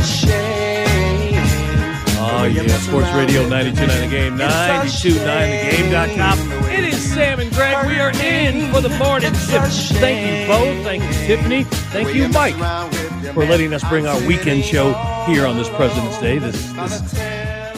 a shame. Oh, yeah. Sports Radio 92.9 The Game, 92.9thegame.com. It is Sam and Greg. We are in for the morning shift. Thank you, Bo. Thank you, Tiffany. Thank you, Mike, for letting us bring our weekend show here on this President's Day, this, this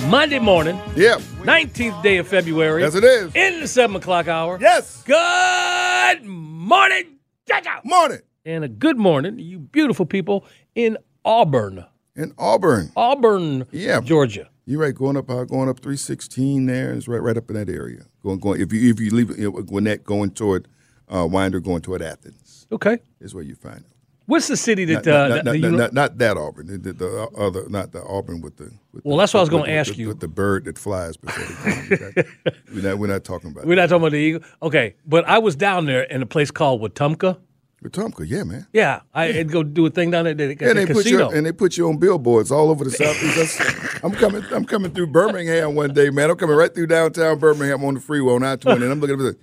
Monday morning, Yeah. 19th day of February. Yes, it is. In the 7 o'clock hour. Yes. Good morning, Jacob. Morning. And a good morning, you beautiful people in Auburn. In Auburn. Auburn, Yeah. Georgia. You're right. Going up, uh, going up 316 there. It's right, right up in that area. Going, going. If you, if you leave you know, Gwinnett, going toward uh, Winder, going toward Athens, Okay. is where you find it. What's the city that Not, uh, not, that- not, the not, uni- not, not that Auburn. The, the, the other, not the Auburn with the. With Well, the, that's what I was gonna with- ask you. With the bird that flies before come. We're, not, we're not talking about We're not talking about the eagle. Okay, but I was down there in a place called Wetumpka. Wetumpka, yeah, man. Yeah, I had go do a thing down there. They got And the they put you casino. and they put you on billboards all over the southeast. I'm coming. I'm coming through Birmingham one day, man. I'm coming right through downtown Birmingham on the freeway on I-20, and I'm looking at it.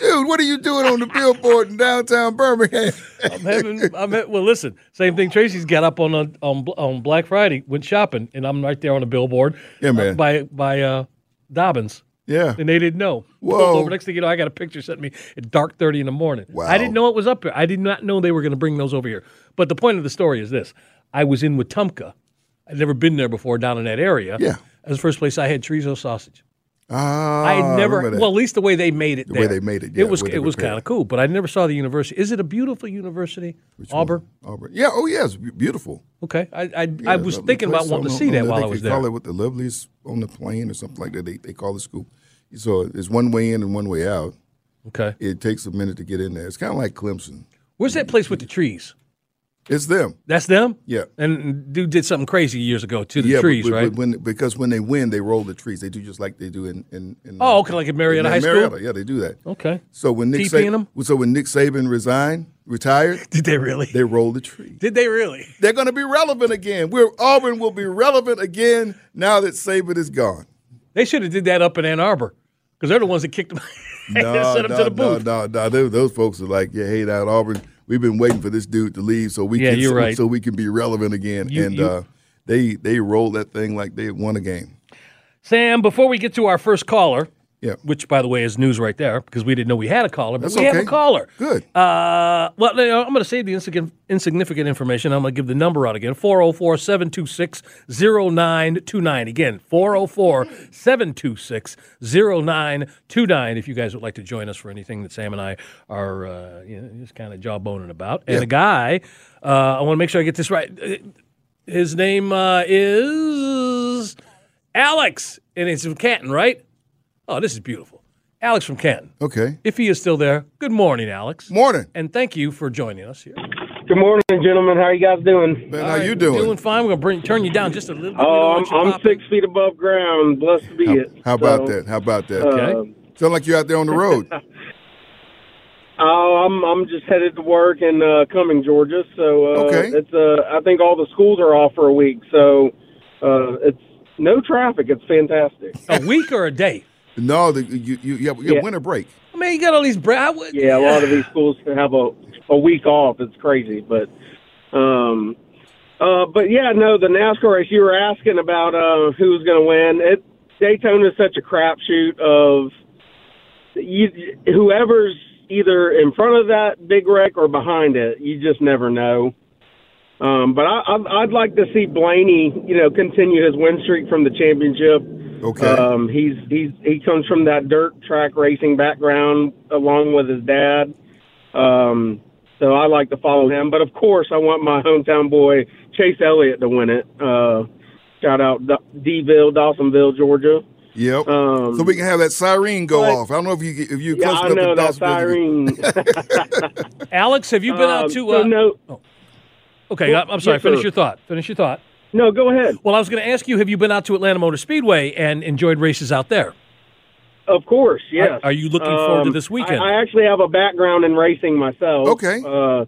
Dude, what are you doing on the billboard in downtown Birmingham? I'm having, I'm ha- well. Listen, same thing. Tracy's got up on a, on on Black Friday, went shopping, and I'm right there on a billboard. Yeah, uh, man. by by uh, Dobbins. Yeah. and they didn't know. Whoa. Over. Next thing you know, I got a picture sent me at dark thirty in the morning. Wow. I didn't know it was up here. I did not know they were going to bring those over here. But the point of the story is this: I was in Wetumpka. I'd never been there before down in that area. Yeah. That was the first place I had chorizo sausage. Ah, I never, that. well, at least the way they made it. The way they made it, yeah, it was they it was kind of cool. But I never saw the university. Is it a beautiful university? Auburn. Auburn. Yeah. Oh, yeah. It's beautiful. Okay, I I, I was thinking about wanting to see that while I was could Call it what the loveliest on the plane or something like that. They they call the school. So it's one way in and one way out. Okay, It takes a minute to get in there. It's kind of like Clemson. where's that place with the trees? It's them. That's them. Yeah. And dude did something crazy years ago to the yeah, trees, but, right? But when, because when they win, they roll the trees. They do just like they do in. in, in Oh, okay, like at Marietta in High School? Marietta, Yeah, they do that. okay. So when Nick TPing Saban, 'em? so when Nick Saban resigned, retired, Did they really? they roll the tree. did they really? They're going to be relevant again. We're Auburn will be relevant again now that Saban is gone. They should have did that up in Ann Arbor because they're the ones that kicked them. and sent them to the no, booth. no, no. Those, those folks are like, yeah, hey, now Auburn, we've been waiting for this dude to leave so we Yeah, can so, right. so we can be relevant again. You- and you- uh, they they rolled that thing like they won a game. Sam, before we get to our first caller, Yeah. which by the way is news right there because we didn't know we had a caller, but That's we have a caller. Good. Uh, well, you know, I'm going to save the insignificant, insignificant information. I'm going to give the number out again 404 726 0929. Again, 404 726 0929. If you guys would like to join us for anything that Sam and I are uh, you know, just kind of jawboning about. And the guy, uh, I want to make sure I get this right. Uh, His name uh, is Alex, and it's from Canton, right? Oh, this is beautiful. Alex from Canton. Okay. If he is still there, good morning, Alex. Morning. And thank you for joining us here. Good morning, gentlemen. How are you guys doing? Man, All how right, you doing? Doing fine. We're gonna bring turn you down just a little bit. Oh, I'm, I'm six feet above ground. Blessed to be How, it. how about that? How about that? Okay. Sound like you're out there on the road. Oh, I'm I'm just headed to work in uh, Cumming, Georgia. So uh, Okay. it's uh, I think all the schools are off for a week. So uh, it's no traffic. It's fantastic. A week or a day? No, the, you you you have, you have Yeah. winter break. I mean, you got all these. Bra- I would- Yeah, a lot of these schools have a a week off. It's crazy, but um, uh, but yeah, no, the NASCAR race you were asking about uh, who's going to win. It Daytona is such a crapshoot of you, whoever's either in front of that big wreck or behind it. You just never know. Um, but I, I'd, I'd like to see Blaney, you know, continue his win streak from the championship. Okay. Um, he's he's he comes from that dirt track racing background along with his dad. Um, so I like to follow him. But of course, I want my hometown boy Chase Elliott to win it. Uh, shout out D- D-ville, Dawsonville, Georgia. Yep. Um, so we can have that siren go but- off. I don't know if you if you yeah, close I know to that siren. Alex, have you been out Um, to? so Uh, no, okay, I- I'm sorry. yes, Finish sir. your thought. Finish your thought. no, go ahead. Well, I was going to ask you: Have you been out to Atlanta Motor Speedway and enjoyed races out there? Of course, yes. are you looking forward to Um, this weekend? I, I actually have a background in racing myself. Okay. Uh,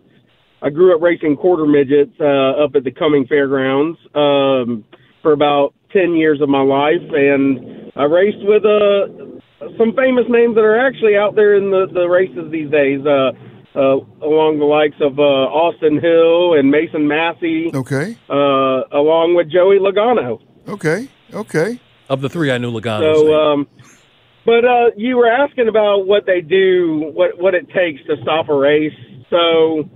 I grew up racing quarter midgets uh, up at the Cumming Fairgrounds um, for about ten years of my life, and I raced with uh, some famous names that are actually out there in the, the races these days. Uh, uh, along the likes of uh, Austin Hill and Mason Massey, Okay. uh, along with Joey Logano. Okay. Okay. Of the three, I knew Logano. So, um, but uh, you were asking about what they do, what what it takes to stop a race. So,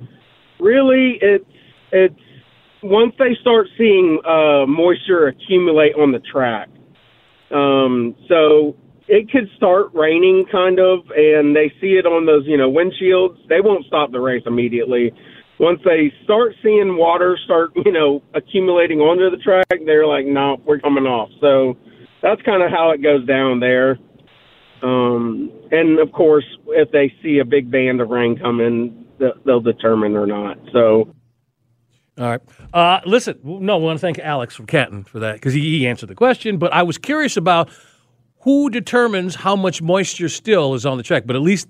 really, it's it's once they start seeing uh, moisture accumulate on the track. Um, so it could start raining, kind of, and they see it on those you know windshields. They won't stop the race immediately. Once they start seeing water start, you know, accumulating onto the track, they're like, "No, we're coming off." So that's kind of how it goes down there. Um, and of course, if they see a big band of rain coming, they'll determine or not. So, All right. Uh, listen, no, we want to thank Alex from Canton for that because he, he answered the question. But I was curious about who determines how much moisture still is on the track. But at least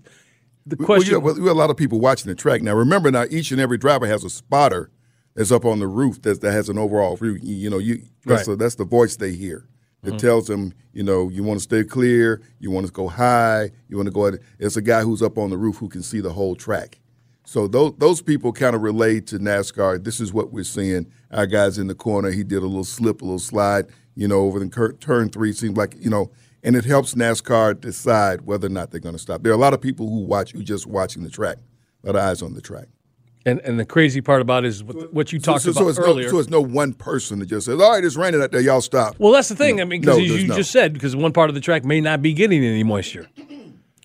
the question. well, we have a lot of people watching the track now. Remember now, each and every driver has a spotter that's up on the roof that, that has an overall view. You, you know, you that's, Right. the, that's the voice they hear. It Mhm. tells them, you know, you want to stay clear, you want to go high, you want to go. At, it's a guy who's up on the roof who can see the whole track. So those those people kind of relate to NASCAR. This is what we're seeing. Our guy's in the corner. He did a little slip, a little slide, you know, over the cur- turn three. Seems like you know, and it helps NASCAR decide whether or not they're going to stop. There are a lot of people who watch who just watching the track, a lot of eyes on the track. and, and the crazy part about it is what, what you talked so, about so it's earlier. No, so it's no one person that just says, "All right, it's raining out there. Y'all stop." well, that's the thing. I mean, because No, you, you no. just said because one part of the track may not be getting any moisture.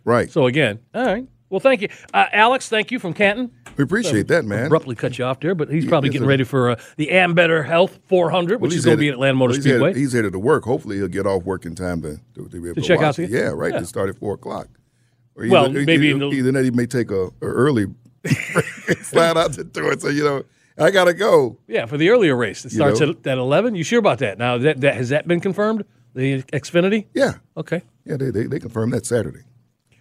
Right. So again, all right. Well, thank you, uh, Alex. Thank you from Canton. We appreciate that, man. Abruptly cut you off there, but he's probably yes, getting sir. ready for uh, the Ambetter Health 400, which Well, is going to be at Land Motor well, he's Speedway. Headed, he's headed to work. Hopefully, he'll get off work in time to, to, to be able to, check watch out the- Yeah, right. yeah. To start at four o'clock. Or Well, either, maybe either, the- either that he may take a, a early slide out the door. So you know, I gotta go. Yeah, for the earlier race. It You starts know? at, at 11. You sure about that? Now, that, that has that been confirmed? The Xfinity? Yeah, Okay. yeah. They they, they confirmed that Saturday.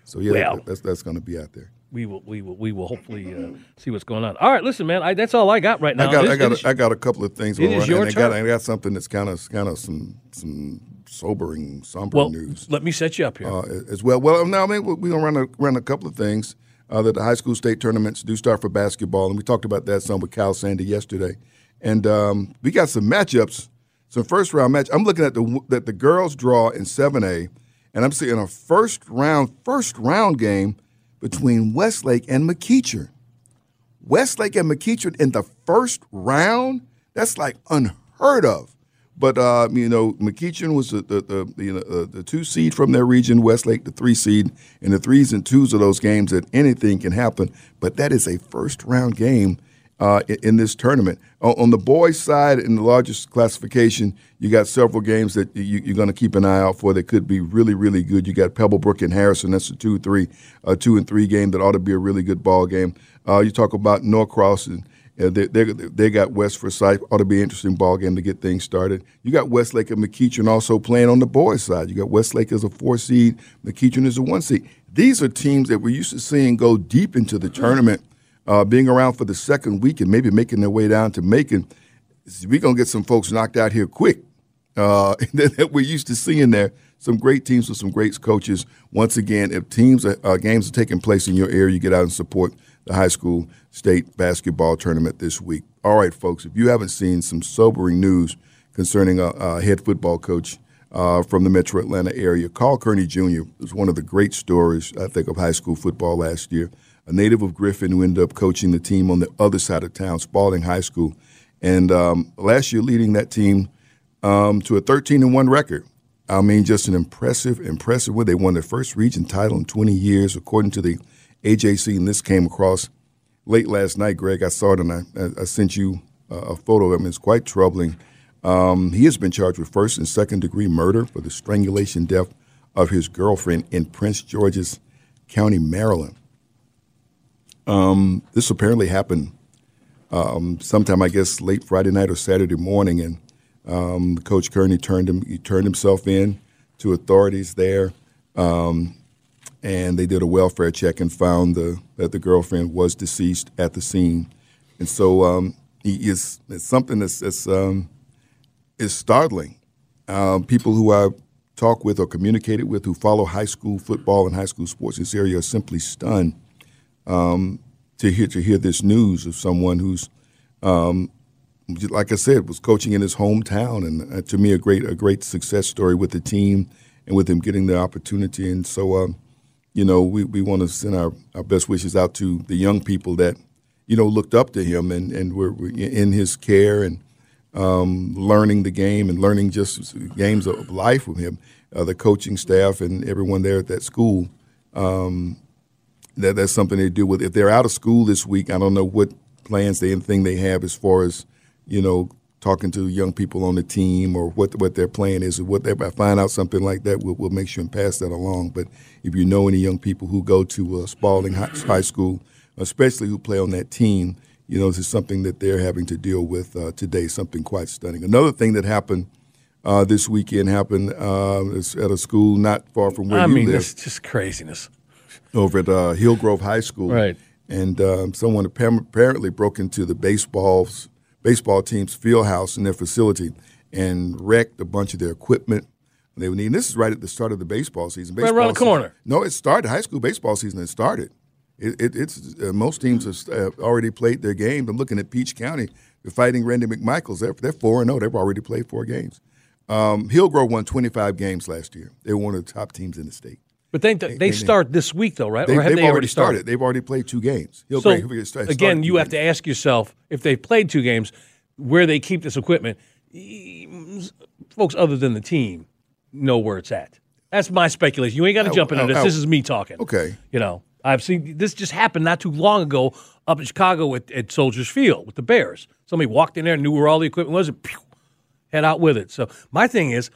So yeah, Well. that, that's that's going to be out there. We will we will we will hopefully uh, see what's going on. All right, listen, man, I, that's all I got right now. I got It is- I got a, I got a couple of things. it is and your I got, turn. I got something that's kind of kind of some some sobering, somber well, news. let me set you up here. uh, as well. Well, now I mean, we're going to run a, run a couple of things. Uh, that the high school state tournaments do start for basketball, and we talked about that some with Cal Sandy yesterday. And um, we got some matchups, some first round match. I'm looking at the that the girls draw in 7A, and I'm seeing a first round first round game between Westlake and McEachern. Westlake and McEachern in the first round. That's like unheard of. But uh, you know, McEachern was the the, the, the, uh, the two seed from their region, Westlake the three seed, and the threes and twos of those games that anything can happen. But that is a first round game uh, in, in this tournament. On, on the boys' side, in the largest classification, you got several games that you, you're going to keep an eye out for that could be really really good. You got Pebblebrook and Harrison. That's a two three, two and three game that ought to be a really good ball game. Uh, you talk about Norcross and yeah, they, they, they got West Forsyth. Ought to be an interesting ball game to get things started. You got Westlake and McEachern also playing on the boys' side. You got Westlake as a four seed, McEachern as a one seed. These are teams that we're used to seeing go deep into the tournament, uh, being around for the second week and maybe making their way down to Macon. We're going to get some folks knocked out here quick uh, that we're used to seeing there. Some great teams with some great coaches. Once again, if teams are, uh, games are taking place in your area, you get out and support the high school state basketball tournament this week. All right, folks, if you haven't seen some sobering news concerning a, a head football coach uh, from the Metro Atlanta area, Carl Kearney Jr. was one of the great stories I think of high school football last year. A native of Griffin who ended up coaching the team on the other side of town, Spalding High School, and um, last year leading that team um, to a 13 and one record. I mean, just an impressive, impressive win. They won their first region title in 20 years, according to the AJC. And this came across late last night, Greg. I saw it and I, I sent you a photo of him. It's quite troubling. Um, he has been charged with first and second degree murder for the strangulation death of his girlfriend in Prince George's County, Maryland. Um, this apparently happened um, sometime, I guess, late Friday night or Saturday morning, and um, Coach Kearney turned him. He turned himself in to authorities there, um, and they did a welfare check and found the, that the girlfriend was deceased at the scene. And so um, he is it's something that's, that's um, is startling. People who I talk with or communicated with who follow high school football and high school sports in this area are simply stunned. Um, to hear to hear this news of someone who's, um, like I said, was coaching in his hometown, and uh, to me, a great a great success story with the team and with him getting the opportunity. And so, um, you know, we, we want to send our, our best wishes out to the young people that, you know, looked up to him and, and were, were in his care and um, learning the game and learning just games of life with him. Uh, the coaching staff and everyone there at that school, um, that, that's something they do with. If they're out of school this week, I don't know what plans they anything they have as far as, you know, talking to young people on the team or what what their plan is or what they if I find out something like that, we'll, we'll make sure and pass that along. But if you know any young people who go to uh, Spalding High, High School, especially who play on that team, you know, this is something that they're having to deal with uh, today. Something quite stunning. Another thing that happened uh, this weekend happened uh, at a school not far from where I you mean, live, it's just craziness. Over at uh, Hillgrove High School. Right. And um, someone apparently broke into the baseball's baseball team's field house in their facility and wrecked a bunch of their equipment. They would need. And this is right at the start of the baseball season. Right Baseball around the season- corner. no, it started. High school baseball season has started. It, it, it's uh, most teams have uh, already played their games. I'm looking at Peach County. They're fighting Randy McMichaels. They're they're four and zero. They've already played four games. Um, Hillgrove won 25 games last year. They were one of the top teams in the state. But they they start this week though, right? They, or have they already started. They've already played two games. So Hillgrove started again, you have games. to ask yourself if they've played two games, where they keep this equipment. Folks other than the team know where it's at. That's my speculation. You ain't got to jump into this. This is me talking. Okay. You know, I've seen this just happened not too long ago up in Chicago at, at Soldiers Field with the Bears. Somebody walked in there and knew where all the equipment was and pew, head out with it. So my thing is,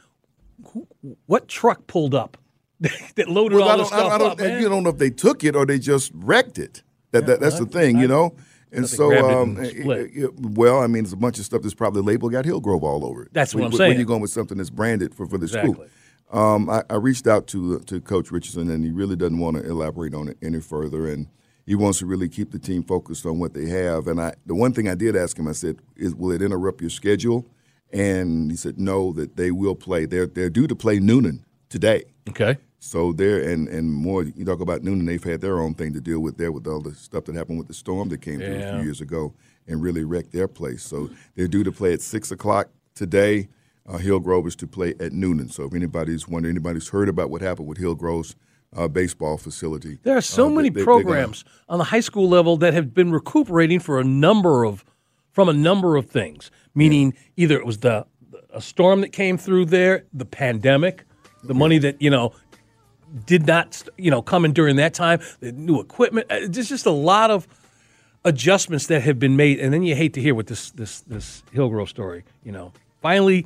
who, what truck pulled up that loaded Well, all I don't, stuff I don't, up? You don't know if they took it or they just wrecked it. That, that that's the thing, you know. And so, um, and it- it- well, I mean, there's a bunch of stuff that's probably labeled got Hillgrove all over it. That's what I'm when- saying. When you're going with something that's branded for, for the Exactly. school. Um, I, I reached out to to Coach Richardson, and he really doesn't want to elaborate on it any further. And he wants to really keep the team focused on what they have. And I, the one thing I did ask him, I said, "Is will it interrupt your schedule?" And he said, "No, that they will play. They're they're due to play Newnan today." okay. So there and and more. You talk about Newnan; they've had their own thing to deal with there with all the stuff that happened with the storm that came through a few years ago and really wrecked their place. So they're due to play at six o'clock today. Uh, Hillgrove is to play at Newnan. So if anybody's wondering, anybody's heard about what happened with Hillgrove's uh, baseball facility, There are so uh, many they- they're gonna- programs on the high school level that have been recuperating for a number of from a number of things. Meaning either it was the a storm that came through there, the pandemic, the money that you know did not you know come in during that time, the new equipment. uh, There's just a lot of adjustments that have been made, and then you hate to hear what this this this Hillgrove story. You know, finally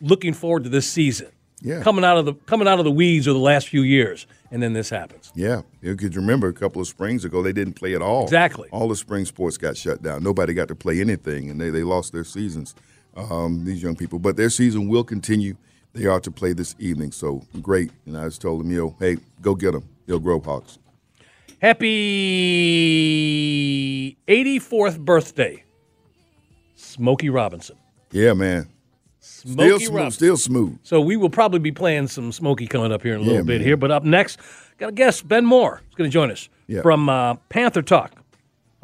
looking forward to this season. Yeah. coming out of the coming out of the weeds of the last few years, and then this happens. Yeah, you could remember a couple of springs ago they didn't play at all. Exactly. All the spring sports got shut down. Nobody got to play anything, and they, they lost their seasons. Um, these young people, but their season will continue. They are to play this evening, so great. And I just told them, you know, hey, go get them. Hillgrove Hawks. Happy 84th birthday, Smokey Robinson. Yeah, man. Smokey Still smooth. Robinson. Still smooth. So we will probably be playing some Smokey coming up here in a little Yeah, bit man. here. But up next, got a guest, Ben Moore, is going to join us Yeah. from uh, Panther Talk,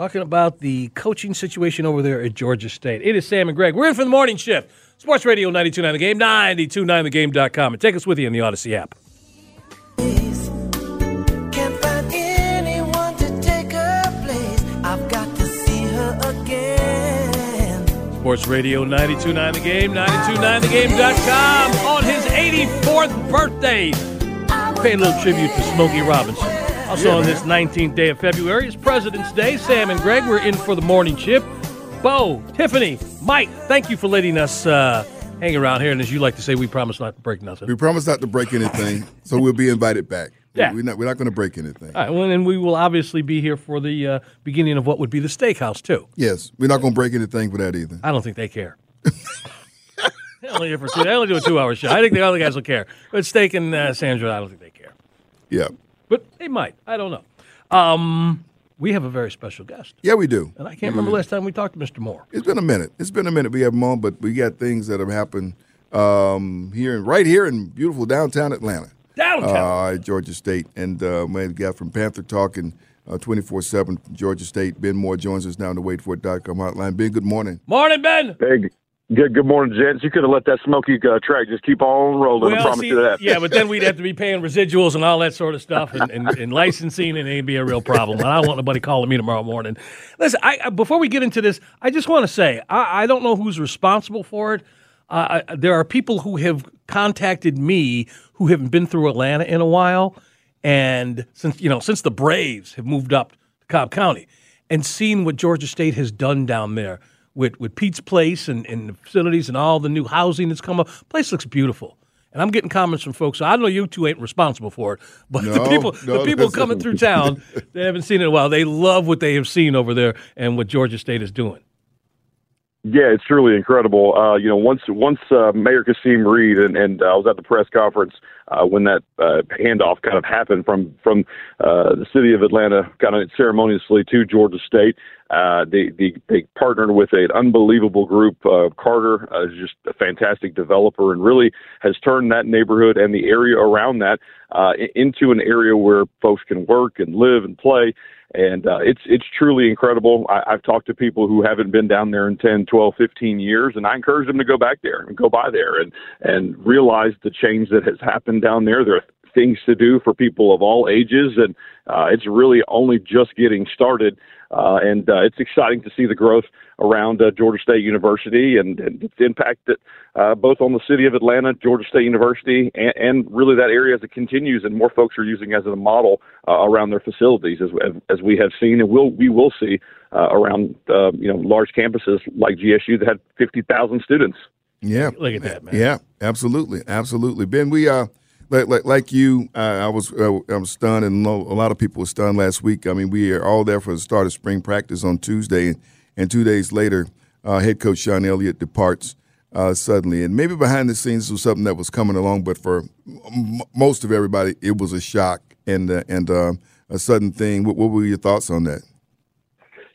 talking about the coaching situation over there at Georgia State. It is Sam and Greg. We're in for the morning shift. Sports Radio 92.9 The Game, 92.9thegame.com. And take us with you in the Odyssey app. Can't find anyone to take her place. I've got to see her again. Sports Radio 92.9 The Game, 92.9thegame.com. On his 84th birthday, pay a little tribute to Smokey Robinson. Also on this 19th day of February is President's Day. Sam and Greg, we're in for the morning shift. Bo, Tiffany, Mike, thank you for letting us uh, hang around here. And as you like to say, we promise not to break nothing. We promise not to break anything, so we'll be invited back. Yeah. We're not, we're not going to break anything. All right, well, and we will obviously be here for the uh, beginning of what would be the steakhouse, too. Yes, we're not going to break anything for that either. I don't think they care. They're only here for two. They only do a two-hour show. I think the other guys will care. But Steak and uh, Sandra, I don't think they care. Yeah. But they might. I don't know. Um, we have a very special guest, Yeah, we do. and I can't remember last time we talked to Mr. Moore. It's been a minute. It's been a minute. We have them on, but we got things that have happened um, here, in, right here in beautiful downtown Atlanta. Downtown. uh, Georgia State, and uh, we had a guy from Panther Talk and twenty four seven Georgia State. Ben Moore joins us now on the waitfor.com hotline. Ben, good morning. Morning, Ben. Hey, good, good morning, gents. You could have let that Smokey uh, track just keep on rolling. I promise see, you that. yeah, but then we'd have to be paying residuals and all that sort of stuff and, and, and licensing, and it'd be a real problem. And I don't want nobody calling me tomorrow morning. Listen, I, before we get into this, I just want to say I, I don't know who's responsible for it. Uh, I, there are people who have contacted me who haven't been through Atlanta in a while, and since you know since the Braves have moved up to Cobb County, and seen what Georgia State has done down there with with Pete's Place and, and the facilities and all the new housing that's come up. Place looks beautiful. And I'm getting comments from folks. So I know you two ain't responsible for it, but the people, no, the people coming through town, they haven't seen it in a while. They love what they have seen over there and what Georgia State is doing. Yeah, it's truly incredible. Uh, you know, once once uh, Mayor Kasim Reed and, and uh, I was at the press conference uh, when that uh, handoff kind of happened from from uh, the city of Atlanta, kind of ceremoniously to Georgia State. Uh, they, they they partnered with an unbelievable group. Uh, Carter uh, is just a fantastic developer and really has turned that neighborhood and the area around that uh, into an area where folks can work and live and play and uh, it's it's truly incredible. I, I've talked to people who haven't been down there in 10, 12, 15 years, and I encourage them to go back there and go by there and and realize the change that has happened down there. There are things to do for people of all ages, and uh, it's really only just getting started. Uh, and uh, it's exciting to see the growth around uh, Georgia State University and, and its impact that uh, both on the city of Atlanta, Georgia State University, and, and really that area as it continues, and more folks are using as a model uh, around their facilities, as, as we have seen and will we will see uh, around uh, you know large campuses like GSU that had 50,000 students. Yeah, Look at that, man. Yeah, absolutely, absolutely. Ben, we uh, like like, like you, uh, I was uh, I was stunned, and a lot of people were stunned last week. I mean, we are all there for the start of spring practice on Tuesday, and, and two days later, uh, head coach Sean Elliott departs uh, suddenly. And maybe behind the scenes was something that was coming along, but for m- most of everybody, it was a shock and uh, and uh, a sudden thing. What, what were your thoughts on that?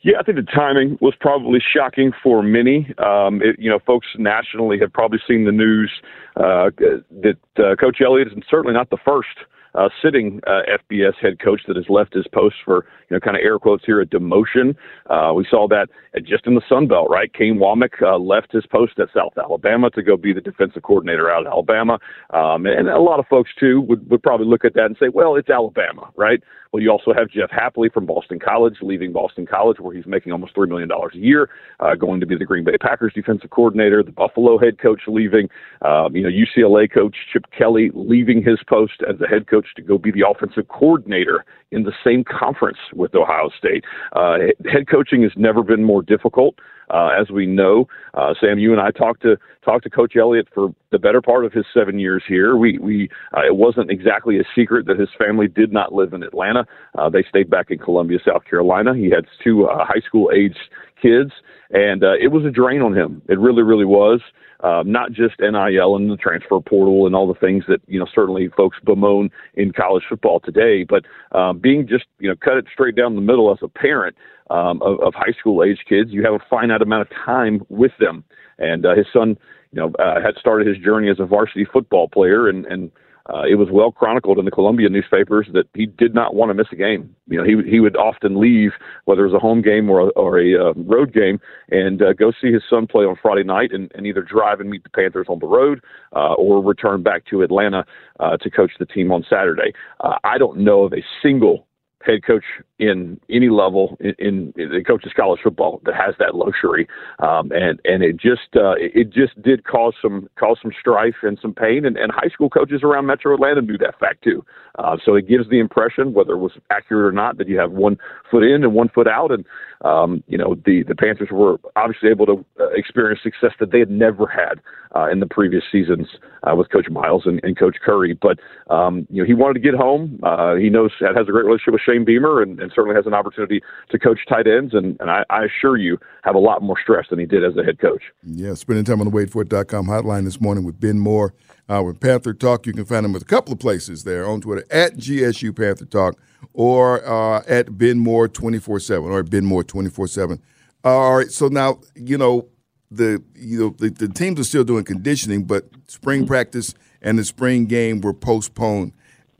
Yeah, I think the timing was probably shocking for many. Um, it, you know, folks nationally have probably seen the news uh, that uh, Coach Elliott is certainly not the first uh, sitting uh, FBS head coach that has left his post for, you know, kind of air quotes here, a demotion. Uh, we saw that just in the Sun Belt, right? Kane Wommack uh, left his post at South Alabama to go be the defensive coordinator out of Alabama. Um, and a lot of folks, too, would, would probably look at that and say, well, it's Alabama, right? Well, you also have Jeff Hafley from Boston College leaving Boston College, where he's making almost $3 million a year, uh, going to be the Green Bay Packers defensive coordinator, the Buffalo head coach leaving, um, you know, UCLA coach Chip Kelly leaving his post as the head coach to go be the offensive coordinator in the same conference with Ohio State. Uh, head coaching has never been more difficult. Uh, as we know, uh, Sam, you and I talked to talked to Coach Elliott for the better part of his seven years here. We we uh, it wasn't exactly a secret that his family did not live in Atlanta. Uh, they stayed back in Columbia, South Carolina. He had two uh, high school aged kids, and uh, it was a drain on him. It really, really was. Um, not just NIL and the transfer portal and all the things that you know certainly folks bemoan in college football today, but um, being just you know cut it straight down the middle as a parent um, of, of high school age kids, you have a finite amount of time with them. And uh, his son, you know, uh, had started his journey as a varsity football player, and and uh, it was well chronicled in the Columbia newspapers that he did not want to miss a game. You know, he he would often leave, whether it was a home game or a, or a uh, road game, and uh, go see his son play on Friday night, and, and either drive and meet the Panthers on the road, uh, or return back to Atlanta uh, to coach the team on Saturday. Uh, I don't know of a single head coach in any level in, in, in coaches college football that has that luxury, um, and and it just uh, it just did cause some cause some strife and some pain, and, and high school coaches around Metro Atlanta knew that fact too. Uh, so it gives the impression, whether it was accurate or not, that you have one foot in and one foot out, and um, you know the the Panthers were obviously able to uh, experience success that they had never had uh, in the previous seasons uh, with Coach Miles and, and Coach Curry. But um, you know he wanted to get home. Uh, he knows has a great relationship with Shane Beamer, and, and certainly has an opportunity to coach tight ends. And, and I, I assure you, have a lot more stress than he did as a head coach. Yeah, spending time on the waitforit.com hotline this morning with Ben Moore. Uh, with Panther Talk, you can find him with a couple of places there on Twitter at GSU Panther Talk or uh, at Ben Moore 24 7 or Ben Moore 24 7. All right, so now, you know, the you know the, the teams are still doing conditioning, but spring practice and the spring game were postponed.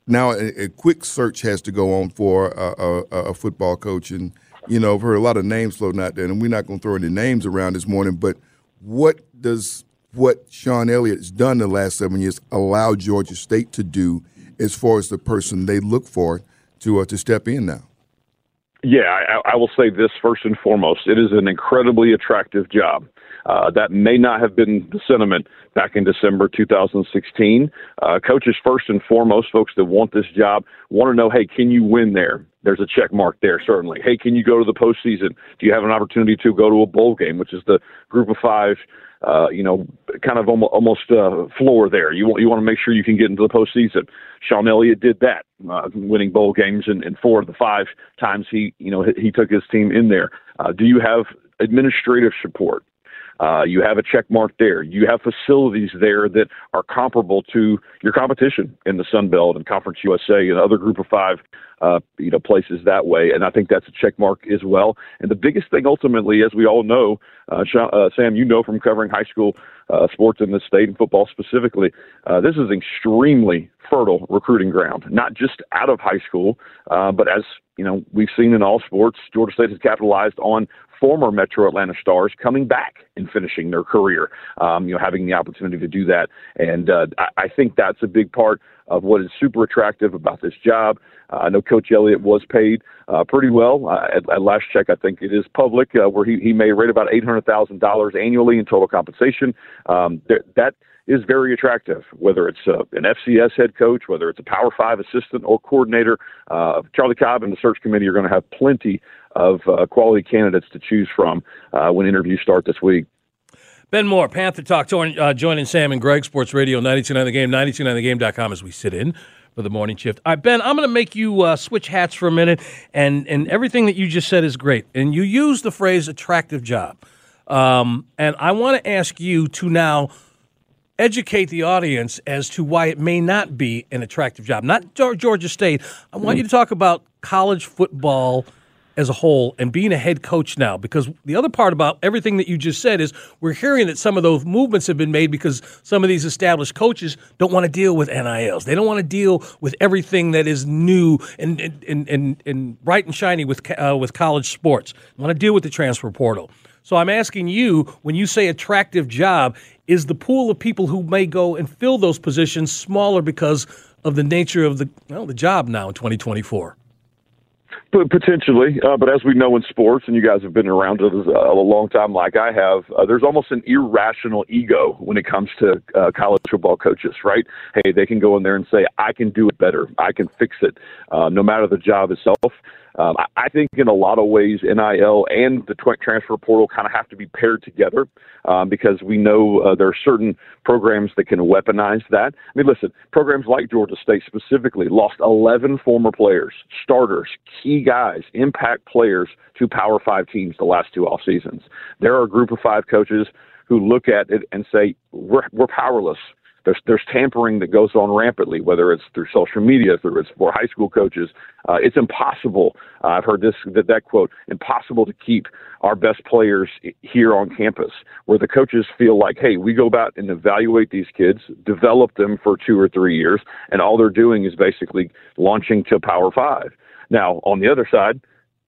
now a, a, quick search has to go on for a, a, a football coach, and you know, I've heard a lot of names floating out there, and we're not going to throw any names around this morning. But what does what Sean Elliott has done the last seven years allow Georgia State to do as far as the person they look for to uh, to step in now? Yeah, I, I will say this first and foremost: it is an incredibly attractive job. Uh, that may not have been the sentiment back in December 2016. Uh, coaches, first and foremost, folks that want this job, want to know, hey, can you win there? There's a check mark there, certainly. Hey, can you go to the postseason? Do you have an opportunity to go to a bowl game, which is the group of five uh, you know, kind of almost, almost uh, floor there. You want you want to make sure you can get into the postseason. Sean Elliott did that, uh, winning bowl games in, four of the five times he you know he, he took his team in there. Uh, do you have administrative support? Uh, you have a check mark there. You have facilities there that are comparable to your competition in the Sun Belt and Conference USA and other Group of Five, uh, you know, places that way. And I think that's a check mark as well. And the biggest thing, ultimately, as we all know, uh, uh, Sam, you know from covering high school uh, sports in the state and football specifically, uh, this is extremely fertile recruiting ground, not just out of high school, uh, but as you know, we've seen in all sports, Georgia State has capitalized on former Metro Atlanta stars coming back and finishing their career. Um, you know, having the opportunity to do that, and uh, I, I think that's a big part of what is super attractive about this job. Uh, I know Coach Elliott was paid uh, pretty well. Uh, at, at last check, I think it is public, uh, where he, he made right about $800,000 annually in total compensation. Um, there, that is very attractive, whether it's uh, an FCS head coach, whether it's a Power Five assistant or coordinator. Uh, Charlie Cobb and the search committee are going to have plenty of uh, quality candidates to choose from uh, when interviews start this week. Ben Moore, Panther Talk, uh, joining Sam and Greg, Sports Radio 929 The Game, 929thegame.com as we sit in for the morning shift. All right, Ben, I'm going to make you uh, switch hats for a minute, and, and everything that you just said is great. And you use the phrase attractive job. Um, and I want to ask you to now – educate the audience as to why it may not be an attractive job. Not Georgia State. I want you to talk about college football as a whole and being a head coach now because the other part about everything that you just said is we're hearing that some of those movements have been made because some of these established coaches don't want to deal with NILs. They don't want to deal with everything that is new and and and, and bright and shiny with uh, with college sports. They want to deal with the transfer portal. So I'm asking you, when you say attractive job, is the pool of people who may go and fill those positions smaller because of the nature of the well, the job now in 2024? Potentially, uh, but as we know in sports, and you guys have been around it a long time, like I have, uh, there's almost an irrational ego when it comes to uh, college football coaches, right? Hey, they can go in there and say, "I can do it better. I can fix it," uh, no matter the job itself. Um, I think in a lot of ways, NIL and the transfer portal kind of have to be paired together um, because we know uh, there are certain programs that can weaponize that. I mean, listen, programs like Georgia State specifically lost 11 former players, starters, key guys, impact players to Power Five teams the last two off seasons. There are a group of five coaches who look at it and say, we're, we're powerless there's there's tampering that goes on rampantly, whether it's through social media, through it's for high school coaches. Uh, it's impossible. Uh, I've heard this that, that quote: impossible to keep our best players here on campus, where the coaches feel like, hey, we go about and evaluate these kids, develop them for two or three years, and all they're doing is basically launching to Power Five. Now, on the other side,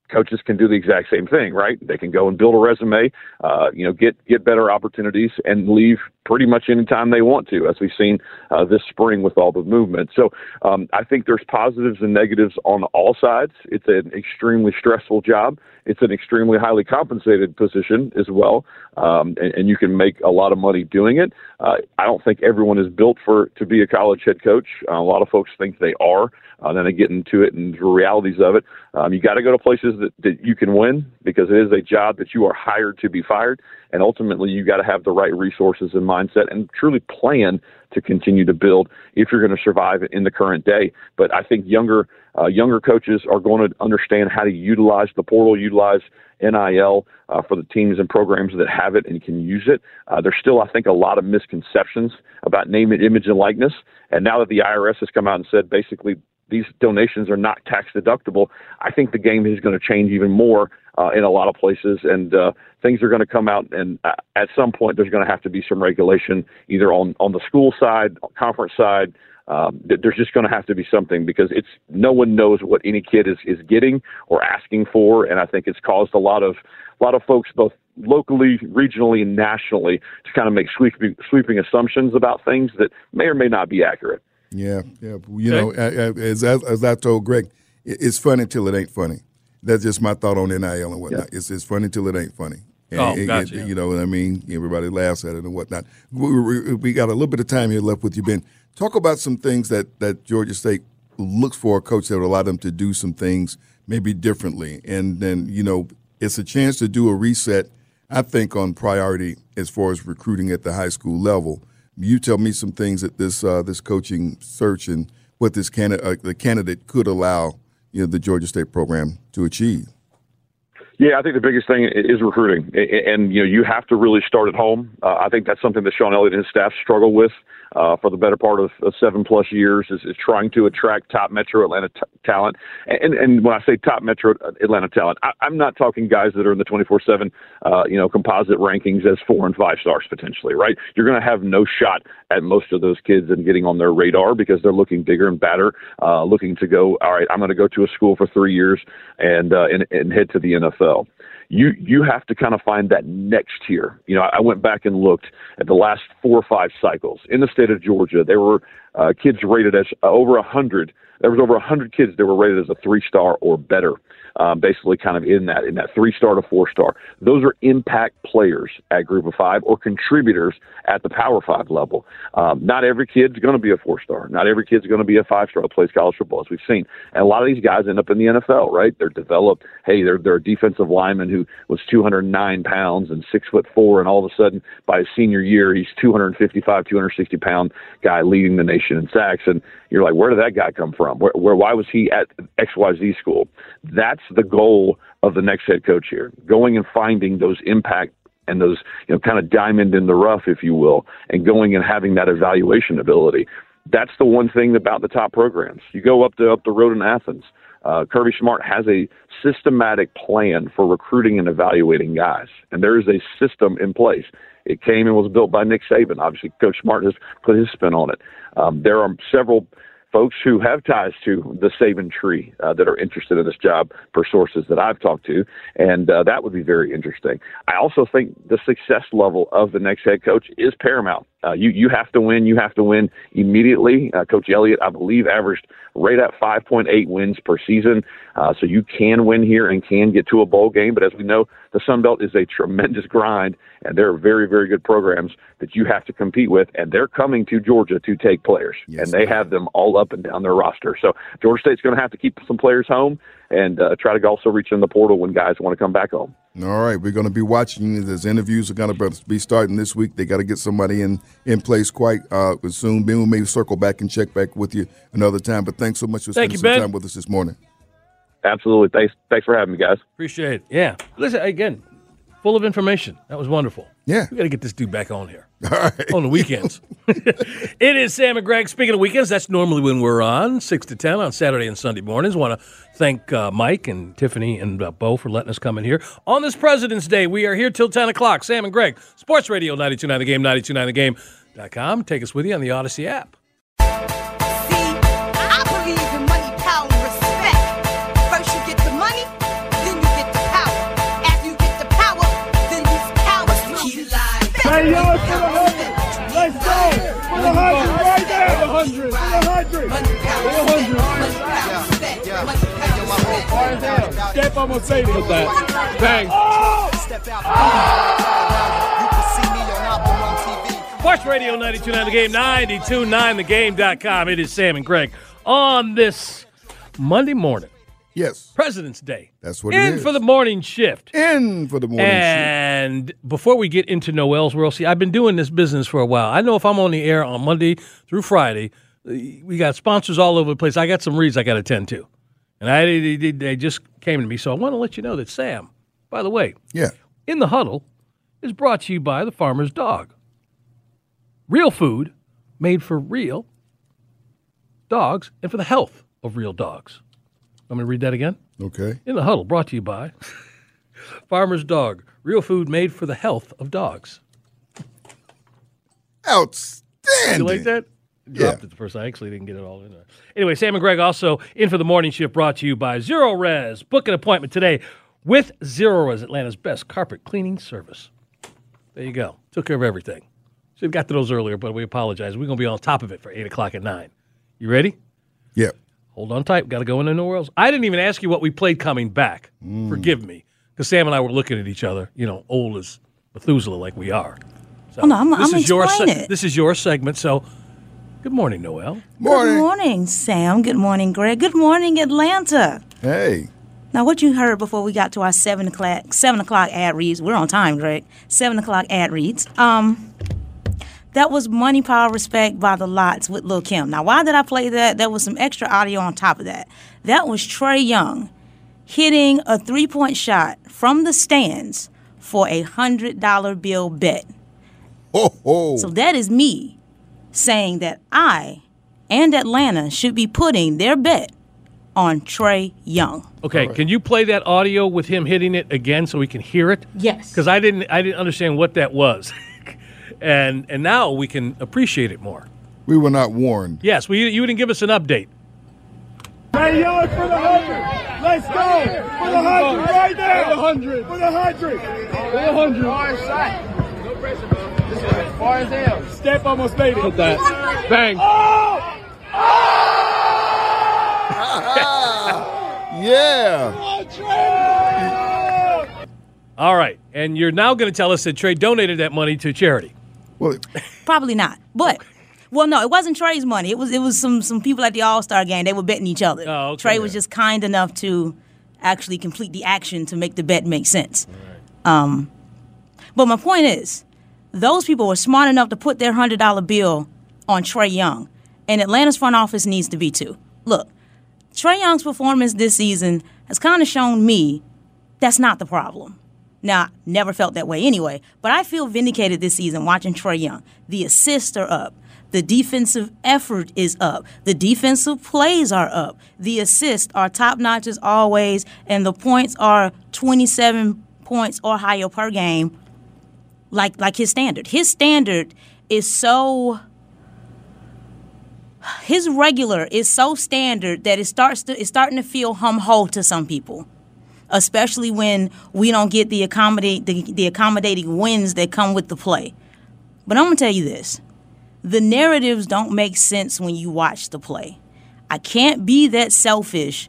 coaches can do the exact same thing, right? They can go and build a resume, uh, you know, get get better opportunities and leave pretty much any time they want to, as we've seen uh, this spring with all the movement. So um, I think there's positives and negatives on all sides. It's an extremely stressful job. It's an extremely highly compensated position as well, um, and, and, you can make a lot of money doing it. Uh, I don't think everyone is built for to be a college head coach. Uh, a lot of folks think they are. Uh, then they get into it and the realities of it. Um, you got to go to places that, that you can win because it is a job that you are hired to be fired. And ultimately, you got to have the right resources and mindset and truly plan to continue to build if you're going to survive in the current day. But I think younger uh, younger coaches are going to understand how to utilize the portal, utilize NIL uh, for the teams and programs that have it and can use it. Uh, there's still, I think, a lot of misconceptions about name, image, and likeness. And now that the IRS has come out and said basically these donations are not tax deductible, I think the game is going to change even more uh, in a lot of places, and uh, things are going to come out. And uh, at some point, there's going to have to be some regulation, either on on the school side, conference side, Um, there's just going to have to be something because it's no one knows what any kid is is getting or asking for, and I think it's caused a lot of a lot of folks both locally, regionally, and nationally to kind of make sweeping sweeping assumptions about things that may or may not be accurate. Yeah, yeah. You know, a- a- as, as as I told Greg, it's funny till it ain't funny. That's just my thought on NIL and whatnot. It's it's funny till it ain't funny. And Oh, it- gotcha, it- You know what I mean? Everybody laughs at it and whatnot. We, we, we got a little bit of time here left with you, Ben. Talk about some things that, that Georgia State looks for a coach that will allow them to do some things maybe differently. And then, you know, it's a chance to do a reset, I think, on priority as far as recruiting at the high school level. You tell me some things that this uh, this coaching search and what this candidate uh, the candidate could allow you know the Georgia State program to achieve. Yeah, I think the biggest thing is recruiting, and you know you have to really start at home. Uh, I think that's something that Sean Elliott and his staff struggle with uh, for the better part of, seven plus years is, is trying to attract top Metro Atlanta t- talent. And and when I say top Metro Atlanta talent, I, I'm not talking guys that are in the 24/7 uh, you know composite rankings as four and five stars potentially. Right? You're going to have no shot at most of those kids and getting on their radar because they're looking bigger and badder, uh, looking to go. All right, I'm going to go to a school for three years and uh, and, and head to the NFL you you have to kind of find that next tier. You know, I went back and looked at the last four or five cycles in the state of Georgia. There were uh, kids rated as uh, over a hundred. There was over a hundred kids that were rated as a three star or better. Um, basically, kind of in that in that three star to four star. Those are impact players at Group of Five or contributors at the Power Five level. Um, not every kid's going to be a four star. Not every kid's going to be a five star that plays college football, as we've seen. And a lot of these guys end up in the NFL, right? They're developed. Hey, they're they're a defensive lineman who was 209 pounds and six foot four, and all of a sudden by his senior year he's 255, 260 pound guy leading the nation in sacks. And you're like, where did that guy come from? Where, where why was he at XYZ school? That's the goal of the next head coach here, going and finding those impact and those you know kind of diamond in the rough, if you will, and going and having that evaluation ability. That's the one thing about the top programs. You go up the up the road in Athens. Uh, Kirby Smart has a systematic plan for recruiting and evaluating guys, and there is a system in place. It came and was built by Nick Saban. Obviously, Coach Smart has put his spin on it. Um, there are several folks who have ties to the Saban tree uh, that are interested in this job per sources that I've talked to, and uh, that would be very interesting. I also think the success level of the next head coach is paramount. Uh, you you have to win. You have to win immediately. Uh, coach Elliott, I believe, averaged right at 5.8 wins per season, uh, so you can win here and can get to a bowl game. But as we know, the Sun Belt is a tremendous grind, and there are very very good programs that you have to compete with, and they're coming to Georgia to take players, Yes, and they have them all up and down their roster. So Georgia State's going to have to keep some players home and uh, try to also reach in the portal when guys want to come back home. All right, we're going to be watching. Those interviews are going to be starting this week. They got to get somebody in in place quite uh, soon. Ben, we may circle back and check back with you another time. But thanks so much for Thank spending you, some Ben. time with us this morning. Absolutely. Thanks. Thanks for having me, guys. Appreciate it. Yeah. Listen, again, full of information. That was wonderful. Yeah. We got to get this dude back on here. All right. on the weekends. it is Sam and Greg. Speaking of weekends, that's normally when we're on, 6 to 10 on Saturday and Sunday mornings. Want to thank uh, Mike and Tiffany and uh, Bo for letting us come in here. On this President's Day, we are here till 10 o'clock. Sam and Greg, Sports Radio 929 The Game, 929thegame.com. Take us with you on the Odyssey app. Power, respect. Step on Mercedes with that. Bang. Step out. You can see me on album on TV. Sports Radio 929 The Game, 929thegame.com. It is Sam and Greg on this Monday morning, Yes, President's Day. That's what it In for the morning shift. in for the morning show. And before we get into Noel's World, see, I've been doing this business for a while. I know if I'm on the air on Monday through Friday, we got sponsors all over the place. I got some reads I got to attend to. And I they, just came to me. So I want to let you know that Sam, by the way, Yeah. In the Huddle is brought to you by the Farmer's Dog. Real food made for real dogs and for the health of real dogs. I'm going to read that again. Okay. In the Huddle, brought to you by Farmer's Dog. Real food made for the health of dogs. Outstanding. You like that? Dropped Yeah. it the first. I actually didn't get it all in there. Anyway, Sam and Greg also in for the morning shift brought to you by Zerorez. Book an appointment today with Zerorez, Atlanta's best carpet cleaning service. There you go. Took care of everything. Should have got to those earlier, but we apologize. We're going to be on top of it for 8 o'clock at 9. You ready? Yep. Hold on tight. Got to go into New Orleans. I didn't even ask you what we played coming back. Mm. Forgive me. Because Sam and I were looking at each other, you know, old as Methuselah like we are. So Oh, no, I'm- this I'm is your explain it. This is your segment. So, good morning, Noel. Morning. Good morning, Sam. Good morning, Greg. Good morning, Atlanta. Hey. Now, what you heard before we got to our seven o'clock seven o'clock ad reads? We're on time, Greg. Seven o'clock ad reads. Um, that was "Money, Power, Respect" by the LOX with Lil Kim. Now, why did I play that? There was some extra audio on top of that. That was Trae Young hitting a three point shot from the stands for a hundred dollar bill bet. Ho ho. So that is me saying that I and Atlanta should be putting their bet on Trae Young. Okay, can you play that audio with him hitting it again so we can hear it? Yes. Because I didn't, I didn't understand what that was, and and now we can appreciate it more. we were not warned. Yes, well, you, you didn't give us an update. Hey, young for the hundred. Let's go. For the hundred right now. For the hundred. For the hundred. For the hundred. Far shot. No pressure, bro. Far as hell. Step almost made it. Put that. Bang. Oh! Yeah. Oh, Trae! All right, and you're now going to tell us that Trae donated that money to charity. Well, Probably not. But well, no, it wasn't Trae's money. It was it was some some people at the All Star game. They were betting each other. Oh, okay. Trae was just kind enough to actually complete the action to make the bet make sense. Um, but my point is, those people were smart enough to put their hundred dollar bill on Trae Young, and Atlanta's front office needs to be too. Look, Trae Young's performance this season has kind of shown me that's not the problem. Now, I never felt that way anyway, but I feel vindicated this season watching Trae Young. The assists are up. The defensive effort is up. The defensive plays are up. The assists are top notch as always, and the points are 27 points or higher per game, like like his standard. His standard is so his regular is so standard that it starts to it's starting to feel hum ho to some people especially when we don't get the accommodate the, the accommodating wins that come with the play. But I'm gonna tell you this: the narratives don't make sense when you watch the play. I can't be that selfish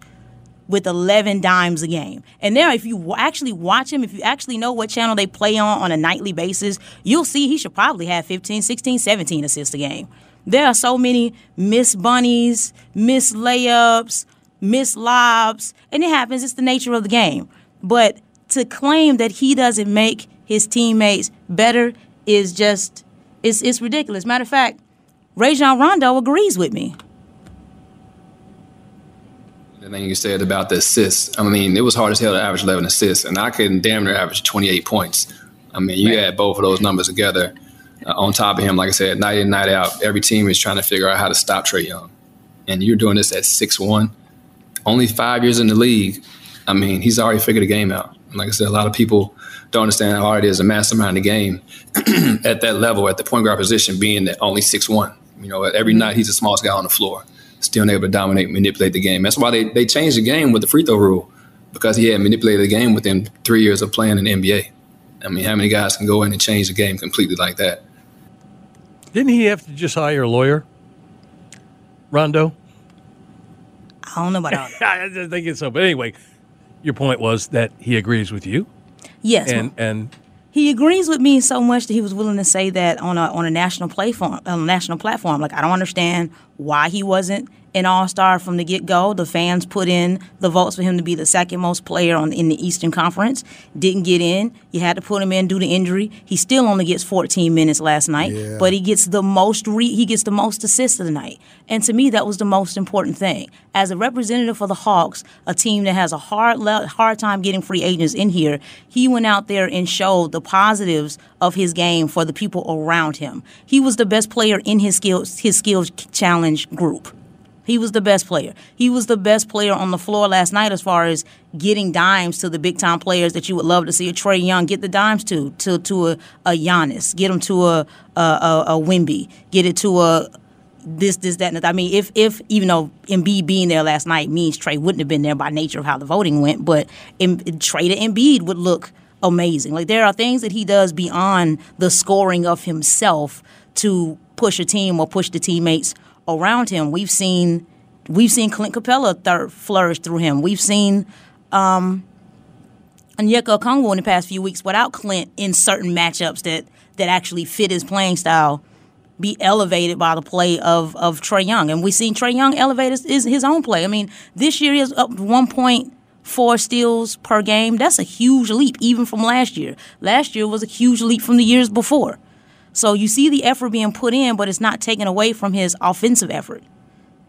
with 11 dimes a game. And there, if you actually watch him, if you actually know what channel they play on on a nightly basis, you'll see he should probably have 15, 16, 17 assists a game. There are so many miss bunnies, missed layups, missed lobs, and it happens. It's the nature of the game. But to claim that he doesn't make his teammates better is just, it's, it's ridiculous. Matter of fact, Rajon Rondo agrees with me. Thing you said about the assists, I mean, it was hard as hell to average 11 assists, and I couldn't damn near average 28 points. I mean, you add both of those numbers together. Uh, on top of him, like I said, night in, night out, every team is trying to figure out how to stop Trae Young. And you're doing this at six one, only five years in the league. I mean, he's already figured the game out. And like I said, a lot of people don't understand how hard it is to mastermind in the game at that level, at the point guard position, being at only six one. You know, every night he's the smallest guy on the floor, still able to dominate, manipulate the game. That's why they, they changed the game with the free throw rule, because he had manipulated the game within three years of playing in the NBA. I mean, how many guys can go in and change the game completely like that? Didn't he have to just hire a lawyer, Rondo? I don't know about all that. I just think it's so. But anyway, your point was that he agrees with you, Yes, and and he agrees with me so much that he was willing to say that on a on a national platform. On a national platform, like I don't understand why he wasn't an All Star from the get go. The fans put in the votes for him to be the second most player on in the Eastern Conference. Didn't get in. You had to put him in due to injury. He still only gets 14 minutes last night, Yeah. but he gets the most re- he gets the most assists of the night. And to me, that was the most important thing. As a representative for the Hawks, a team that has a hard le- hard time getting free agents in here, he went out there and showed the positives of his game for the people around him. He was the best player in his skills his skills challenge group. He was the best player. He was the best player on the floor last night as far as getting dimes to the big time players that you would love to see a Trae Young get the dimes to, to to a, a Giannis, get him to a a, a, a Wemby, get it to a this, this, that, and that. I mean, if if even though Embiid being there last night means Trae wouldn't have been there by nature of how the voting went, but em, Trae to Embiid would look amazing. Like there are things that he does beyond the scoring of himself to push a team or push the teammates around him. We've seen we've seen Clint Capela thir- flourish through him. We've seen um, Onyeka Okongwu in the past few weeks without Clint in certain matchups that that actually fit his playing style be elevated by the play of of Trae Young. And we've seen Trae Young elevate his, his, his own play. I mean, this year he is up 1.4 steals per game. That's a huge leap even from last year. Last year was a huge leap from the years before. So you see the effort being put in, but it's not taken away from his offensive effort.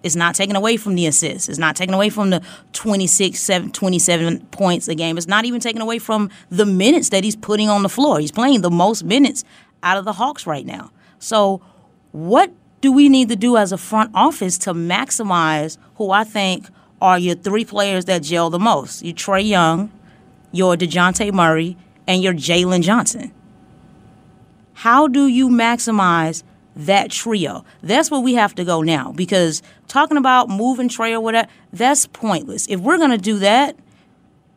It's not taken away from the assists. It's not taken away from the 26, 7, 27 points a game. It's not even taken away from the minutes that he's putting on the floor. He's playing the most minutes out of the Hawks right now. So, what do we need to do as a front office to maximize who I think are your three players that gel the most? Your Trae Young, your Dejounte Murray, and your Jalen Johnson. How do you maximize that trio? That's where we have to go now because talking about moving Trae or whatever, that's pointless. If we're going to do that,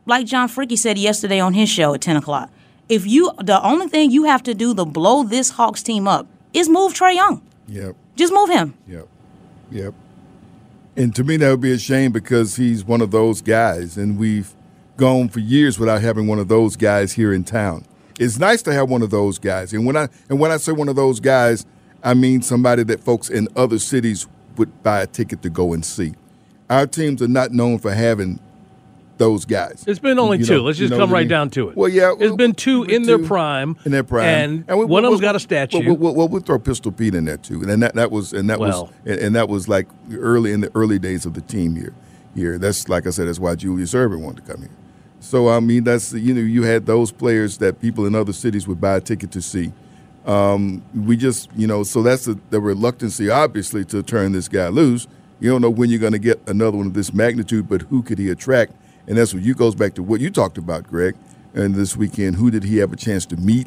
like John Fricky said yesterday on his show at 10 o'clock, if you, the only thing you have to do to blow this Hawks team up is move Trae Young. Yep. Just move him. Yep. Yep. And to me, that would be a shame because he's one of those guys, and we've gone for years without having one of those guys here in town. It's nice to have one of those guys, and when I and when I say one of those guys, I mean somebody that folks in other cities would buy a ticket to go and see. Our teams are not known for having those guys. It's been only You two. know- Let's just come right mean? down to it. Well, yeah, it's been two in their prime. in their prime, and, we- one of we'll- them's got a statue. Well, well, well, we'll throw Pistol Pete in there too, and that that was and that Well. was and, and that was like early in the early days of the team here. Here, that's like I said, that's why Julius Erving wanted to come here. So I mean, that's you know, you had those players that people in other cities would buy a ticket to see. Um, we just you know, so that's the, the reluctancy, obviously, to turn this guy loose. You don't know when you're going to get another one of this magnitude, but who could he attract? And that's what you goes back to what you talked about, Greg. And this weekend, who did he have a chance to meet?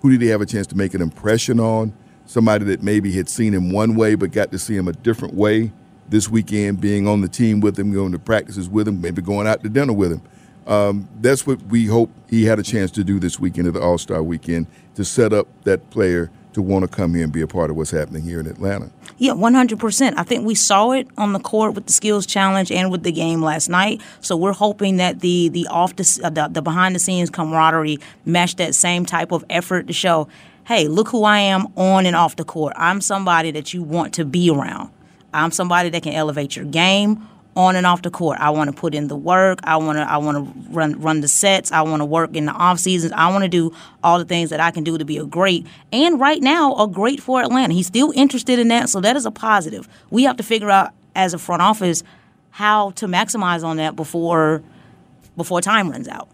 Who did he have a chance to make an impression on? Somebody that maybe had seen him one way but got to see him a different way this weekend, being on the team with him, going to practices with him, maybe going out to dinner with him. Um, that's what we hope he had a chance to do this weekend at the All Star weekend to set up that player to want to come here and be a part of what's happening here in Atlanta. Yeah, one hundred percent. I think we saw it on the court with the skills challenge and with the game last night. So we're hoping that the the off the uh, the, the behind the scenes camaraderie match that same type of effort to show, hey, look who I am on and off the court. I'm somebody that you want to be around. I'm somebody that can elevate your game on and off the court. I want to put in the work. I want to I want to run run the sets. I want to work in the off seasons. I want to do all the things that I can do to be a great and right now a great for Atlanta. He's still interested in that, so that is a positive. We have to figure out as a front office how to maximize on that before before time runs out.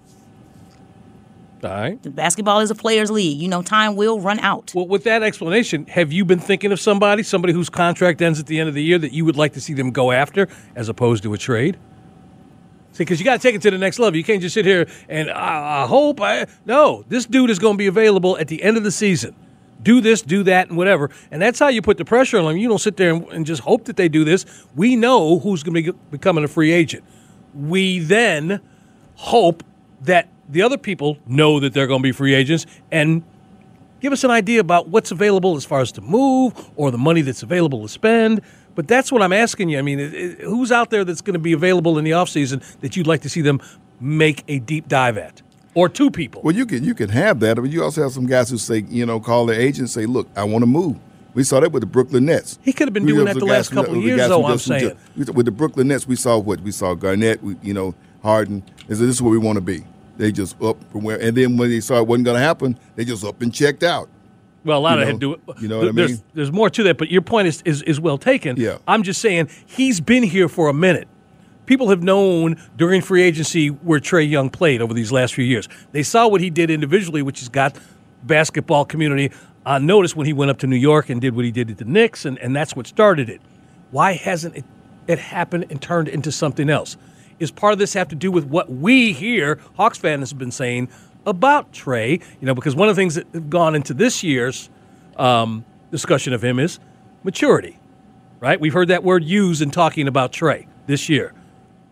All right. The basketball is a players' league. You know, time will run out. Well, with that explanation, have you been thinking of somebody, somebody whose contract ends at the end of the year that you would like to see them go after as opposed to a trade? See, because you got to take it to the next level. You can't just sit here and I, I hope I. No, this dude is going to be available at the end of the season. Do this, do that, and whatever. And that's how you put the pressure on them. You don't sit there and, and just hope that they do this. We know who's going to be becoming a free agent. We then hope that the other people know that they're going to be free agents and give us an idea about what's available as far as to move or the money that's available to spend. But that's what I'm asking you. I mean, it- it- who's out there that's going to be available in the offseason that you'd like to see them make a deep dive at? Or two people. Well, you can you can have that, but you also have some guys who say, you know, call their agent and say, look, I want to move. We saw that with the Brooklyn Nets. He could have been We doing that the last couple of years, though, I'm saying. just- with the Brooklyn Nets, we saw what we saw Garnett, we, you know, Harden. Said, this is where we want to be. They just up from where, and then when they saw it wasn't going to happen, they just up and checked out. Well, a lot You of know- had to do it. you know what I there's, mean? There's more to that, but your point is, is, is well taken. Yeah. I'm just saying he's been here for a minute. People have known during free agency where Trae Young played over these last few years. They saw what he did individually, which has got basketball community on notice when he went up to New York and did what he did at the Knicks, and, and that's what started it. Why hasn't it, it happened and turned into something else? Is part of this have to do with what we here, Hawks fans, have been saying about Trae? You know, because one of the things that have gone into this year's um, discussion of him is maturity. right? We've heard that word used in talking about Trae this year,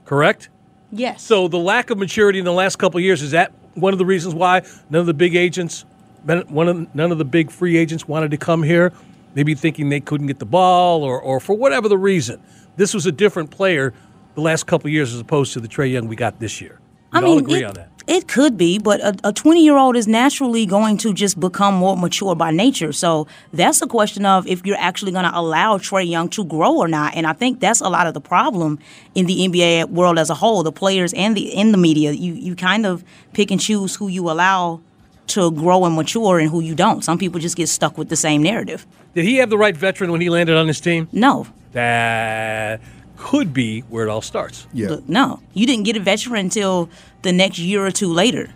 correct? Yes. So the lack of maturity in the last couple of years is that one of the reasons why none of the big agents, one of none of the big free agents wanted to come here, maybe thinking they couldn't get the ball or or for whatever the reason. This was a different player the last couple years as opposed to the Trae Young we got this year. We I all mean, agree it, on that. It could be, but a 20 year old is naturally going to just become more mature by nature. So that's a question of if you're actually going to allow Trae Young to grow or not. And I think that's a lot of the problem in the NBA world as a whole, the players and the in the media. You you kind of pick and choose who you allow to grow and mature and who you don't. Some people just get stuck with the same narrative. Did he have the right veteran when he landed on his team? No. That could be where it all starts. But no, you didn't get a veteran until the next year or two later.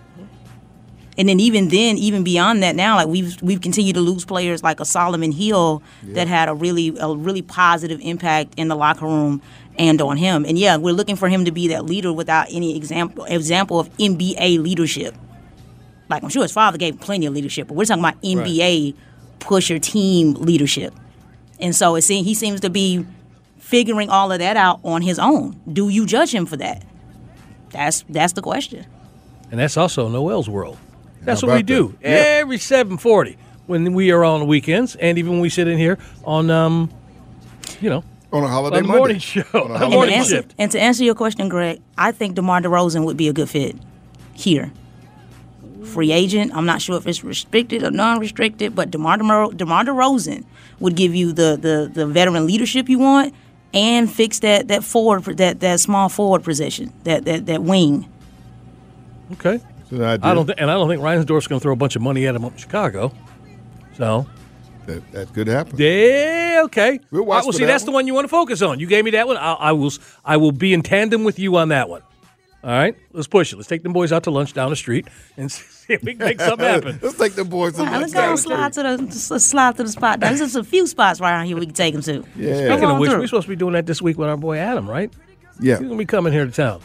And then even then, even beyond that, now like we've we've continued to lose players like a Solomon Hill that had a really a really positive impact in the locker room and on him. And yeah, we're looking for him to be that leader without any example example of NBA leadership. Like I'm sure his father gave him plenty of leadership, but we're talking about NBA pusher team leadership. And so it seems he seems to be figuring all of that out on his own. Do you judge him for that? That's that's the question. And that's also Noel's world. That's what we about do that? Yeah. every 740 when we are on the weekends and even when we sit in here on, um, you know, on a holiday on the morning show, On a on holiday And morning to, answer, and to answer your question, Greg, I think DeMar DeRozan would be a good fit here. Free agent. I'm not sure if it's restricted or non-restricted, but DeMar, DeMar, DeMar DeRozan would give you the, the, the veteran leadership you want and fix that that forward that that small forward position that that, that wing. Okay. It's an idea. I don't think, and I don't think Reinsdorf's going to throw a bunch of money at him up in Chicago. So, That, that could happen. yeah, okay. We'll watch right, well, see, that that's the one. one you want to focus on. You gave me that one. I, I will. s- I will be in tandem with you on that one. All right, let's push it. Let's take them boys out to lunch down the street and see if we can make something happen. Let's take the boys to lunch let's go down and the slide to the slide to the spot. There's just a few spots right around here we can take them to. Yeah. Speaking Come of which, through. we're supposed to be doing that this week with our boy Adam, right? Yeah. He's gonna be coming here to town.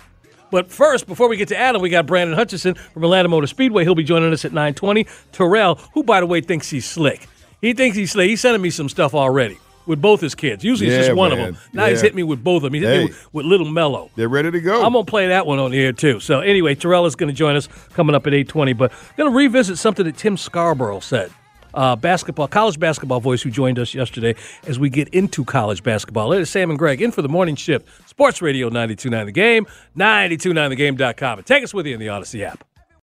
But first, before we get to Adam, we got Brandon Hutchison from Atlanta Motor Speedway. He'll be joining us at 9:20. Terrell, who by the way thinks he's slick. He thinks he's slick. He's sending me some stuff already with both his kids. Usually it's just one man. of them. Now he's Yeah. hitting me with both of them. He's hitting me with, with Little Mellow. They're ready to go. I'm gonna play that one on the air too. So anyway, Terrell is gonna join us coming up at 8:20. But gonna revisit something that Tim Scarborough said. Uh, basketball, college basketball voice who joined us yesterday as we get into college basketball. It is Sam and Greg in for the morning shift. Sports Radio 92.9 The Game, 92.9thegame.com. And take us with you in the Odyssey app.